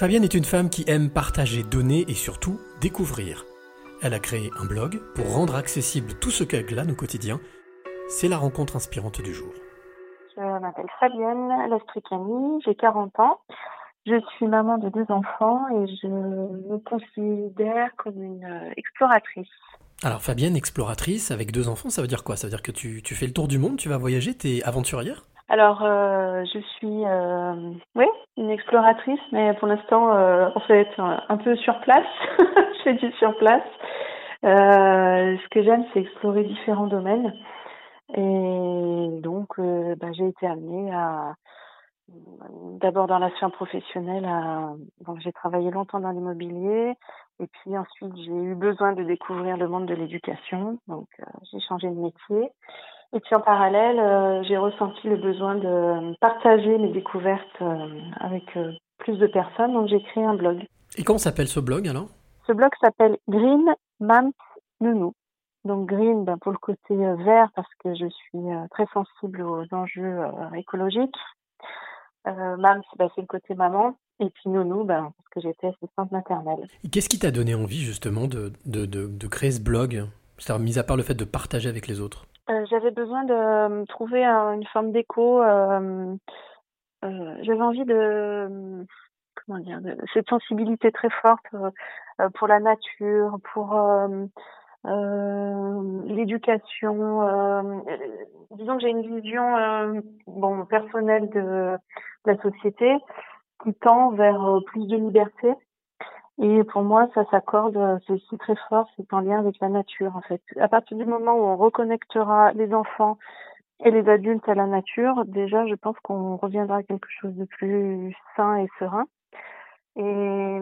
Fabienne est une femme qui aime partager, donner et surtout découvrir. Elle a créé un blog pour rendre accessible tout ce qu'elle glane au quotidien. C'est la rencontre inspirante du jour. Je m'appelle Fabienne Lastricani, j'ai 40 ans. Je suis maman de deux enfants et je me considère comme une exploratrice. Alors Fabienne, exploratrice avec deux enfants, ça veut dire quoi? Ça veut dire que tu, fais le tour du monde, tu vas voyager, tu es aventurière? Alors, euh, je suis, euh, oui, une exploratrice, mais pour l'instant, euh, en fait, un peu sur place. je fais du sur place. ce que j'aime, c'est explorer différents domaines. Et donc, bah, j'ai été amenée à, d'abord dans la sphère professionnelle, à, donc j'ai travaillé longtemps dans l'immobilier, et puis ensuite j'ai eu besoin de découvrir le monde de l'éducation, donc j'ai changé de métier. Et puis en parallèle, euh, j'ai ressenti le besoin de partager mes découvertes euh, avec euh, plus de personnes, donc j'ai créé un blog. Et comment s'appelle ce blog alors? Ce blog s'appelle Green Mams Nounou. Donc green ben, pour le côté vert parce que je suis très sensible aux enjeux écologiques. Mams, ben, c'est le côté maman. Et puis nounou, ben, parce que j'étais assistante maternelle. Qu'est-ce qui t'a donné envie justement de, de, de, de créer ce blog? C'est-à-dire, mis à part le fait de partager avec les autres? Euh, j'avais besoin de euh, trouver une forme d'écho. Euh, j'avais envie de comment dire de, cette sensibilité très forte pour la nature, pour l'éducation. disons que j'ai une vision bon personnelle de, la société qui tend vers plus de liberté et pour moi, ça s'accorde, c'est aussi très fort, c'est en lien avec la nature, en fait. À partir du moment où on reconnectera les enfants et les adultes à la nature, déjà, je pense qu'on reviendra à quelque chose de plus sain et serein. Et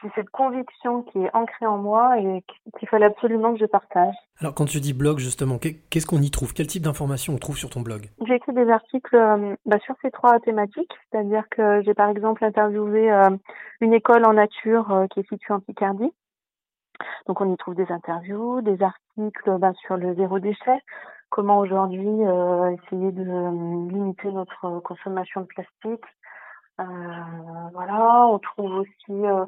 c'est cette conviction qui est ancrée en moi et qu'il fallait absolument que je partage. Alors quand tu dis blog justement, qu'est-ce qu'on y trouve? Quel type d'informations on trouve sur ton blog? J'ai écrit des articles euh, bah, sur ces trois thématiques, c'est-à-dire que j'ai par exemple interviewé euh, une école en nature euh, qui est située en Picardie. Donc on y trouve des interviews, des articles bah, sur le zéro déchet, comment aujourd'hui essayer de limiter notre consommation de plastique, voilà, on trouve aussi euh,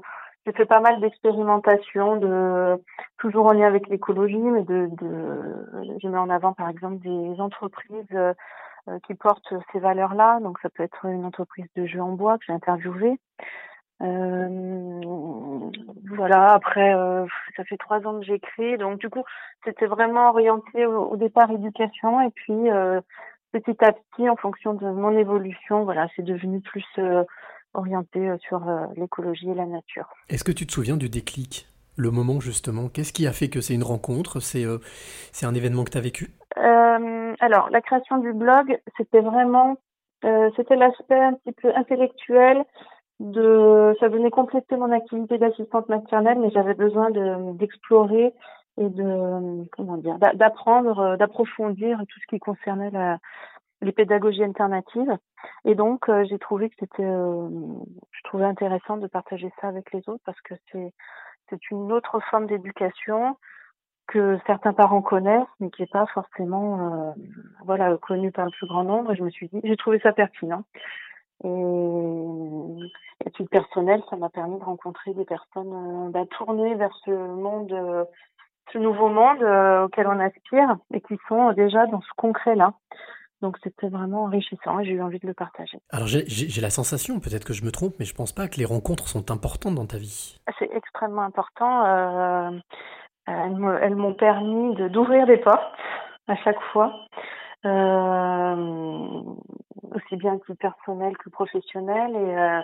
j'ai fait pas mal d'expérimentations de toujours en lien avec l'écologie, mais de, de je mets en avant par exemple des entreprises euh, qui portent ces valeurs-là. Donc ça peut être une entreprise de jeux en bois que j'ai interviewée. Euh, voilà, après ça fait trois ans que j'écris, donc du coup c'était vraiment orienté au, au, départ éducation et puis petit à petit, en fonction de mon évolution, voilà, c'est devenu plus euh, orienté euh, sur euh, l'écologie et la nature. Est-ce que tu te souviens du déclic? Le moment justement Qu'est-ce qui a fait que c'est une rencontre? C'est c'est un événement que tu as vécu Alors, la création du blog, c'était vraiment c'était l'aspect un petit peu intellectuel de ça venait compléter mon activité d'assistante maternelle mais j'avais besoin de d'explorer et de comment dire d'apprendre, euh, d'approfondir tout ce qui concernait les pédagogies alternatives. Et donc euh, j'ai trouvé que c'était, euh, je trouvais intéressant de partager ça avec les autres parce que c'est c'est une autre forme d'éducation que certains parents connaissent, mais qui n'est pas forcément voilà connue par le plus grand nombre. Et je me suis dit, j'ai trouvé ça pertinent. Et à titre personnel, ça m'a permis de rencontrer des personnes bah, tournées vers ce monde ce nouveau monde euh, auquel on aspire et qui sont déjà dans ce concret-là. Donc c'était vraiment enrichissant et j'ai eu envie de le partager. Alors j'ai la sensation, peut-être que je me trompe, mais je pense pas que les rencontres sont importantes dans ta vie. C'est extrêmement important. Euh, elles m'ont permis d'ouvrir des portes à chaque fois, euh, aussi bien que personnel que professionnel. Et euh,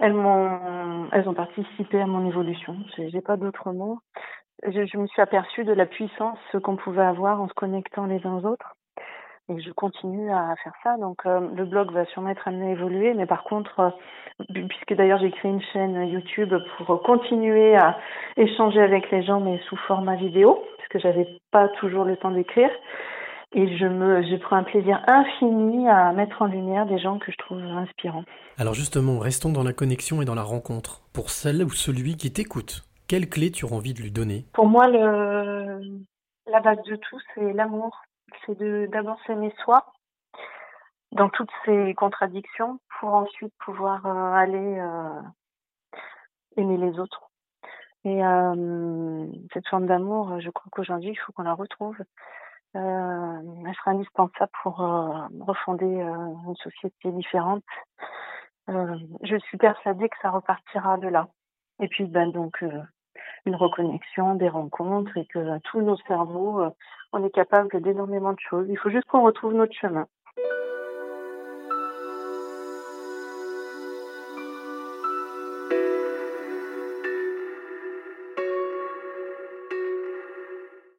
elles m'ont, elles ont participé à mon évolution. J'ai pas d'autres mots je, me suis aperçue de la puissance qu'on pouvait avoir en se connectant les uns aux autres. Et je continue à faire ça. Donc euh, le blog va sûrement être amené à évoluer, mais par contre, euh, puisque d'ailleurs j'ai créé une chaîne YouTube pour continuer à échanger avec les gens, mais sous format vidéo, parce que j'avais pas toujours le temps d'écrire. Et je me, je prends un plaisir infini à mettre en lumière des gens que je trouve inspirants. Alors justement, restons dans la connexion et dans la rencontre. Pour celle ou celui qui t'écoute, quelle clé tu auras envie de lui donner? Pour moi, la base de tout, c'est l'amour. C'est de d'abord s'aimer soi dans toutes ses contradictions pour ensuite pouvoir euh, aller euh, les autres. Et euh, cette forme d'amour, je crois qu'aujourd'hui, il faut qu'on la retrouve. Elle sera indispensable pour refonder une société différente. Je suis persuadée que ça repartira de là. Et puis, ben donc, une reconnexion, des rencontres, et que tous nos cerveaux, on est capable d'énormément de choses. Il faut juste qu'on retrouve notre chemin.